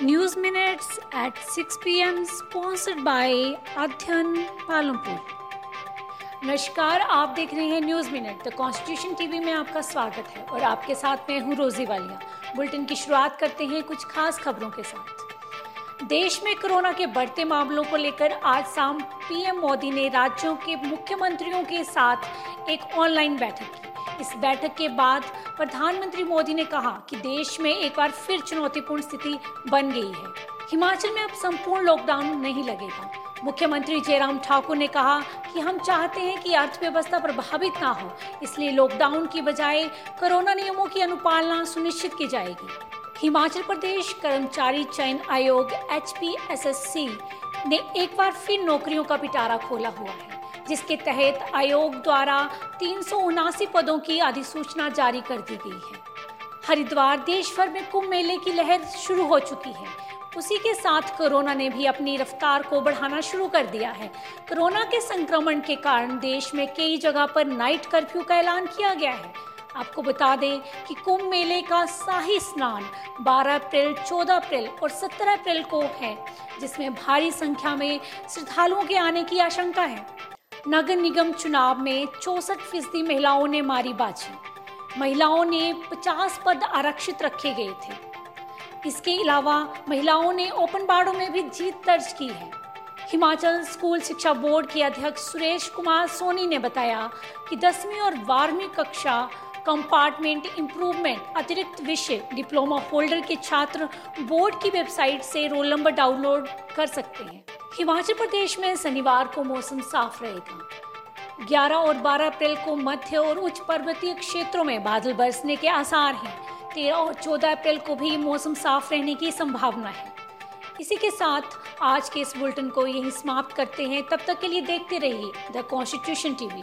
News Minutes at 6 pm sponsored by अध्ययन पालमपुर नमस्कार, आप देख रहे हैं news minute the constitution TV में आपका स्वागत है और आपके साथ मैं हूँ रोजी वालिया। बुलेटिन की शुरुआत करते हैं कुछ खास खबरों के साथ। देश में कोरोना के बढ़ते मामलों को लेकर आज शाम पीएम मोदी ने राज्यों के मुख्यमंत्रियों के साथ एक ऑनलाइन बैठक की। इस बैठक के बाद प्रधानमंत्री मोदी ने कहा कि देश में एक बार फिर चुनौतीपूर्ण स्थिति बन गई है। हिमाचल में अब संपूर्ण लॉकडाउन नहीं लगेगा। मुख्यमंत्री जयराम ठाकुर ने कहा कि हम चाहते हैं कि अर्थव्यवस्था प्रभावित ना हो, इसलिए लॉकडाउन की बजाय कोरोना नियमों की अनुपालना सुनिश्चित की जाएगी। हिमाचल प्रदेश कर्मचारी चयन आयोग एच ने एक बार फिर नौकरियों का पिटारा खोला हुआ है। जिसके तहत आयोग द्वारा तीन सौ उनासी पदों की अधिसूचना जारी कर दी गई है। हरिद्वार देश भर में कुंभ मेले की लहर शुरू हो चुकी है। उसी के साथ कोरोना ने भी अपनी रफ्तार को बढ़ाना शुरू कर दिया है। कोरोना के संक्रमण के कारण देश में कई जगह पर नाइट कर्फ्यू का ऐलान किया गया है। आपको बता दें कि कुंभ मेले का शाही स्नान 12 अप्रैल 14 अप्रैल और 17 अप्रैल को है, जिसमें भारी संख्या में श्रद्धालुओं के आने की आशंका है। नगर निगम चुनाव में चौसठ फ़ीसदी महिलाओं ने मारी बाजी। महिलाओं ने 50 पद आरक्षित रखे गए थे। इसके अलावा महिलाओं ने ओपन बाड़ों में भी जीत दर्ज की है। हिमाचल स्कूल शिक्षा बोर्ड के अध्यक्ष सुरेश कुमार सोनी ने बताया कि दसवीं और बारहवीं कक्षा, कंपार्टमेंट इम्प्रूवमेंट, अतिरिक्त विषय, डिप्लोमा होल्डर के छात्र बोर्ड की वेबसाइट से रोल नंबर डाउनलोड कर सकते हैं। हिमाचल प्रदेश में शनिवार को मौसम साफ़ रहेगा। 11 और 12 अप्रैल को मध्य और उच्च पर्वतीय क्षेत्रों में बादल बरसने के आसार हैं। 13 और 14 अप्रैल को भी मौसम साफ़ रहने की संभावना है। इसी के साथ आज के इस बुलेटिन को यही समाप्त करते हैं। तब तक के लिए देखते रहिए द कॉन्स्टिट्यूशन टीवी।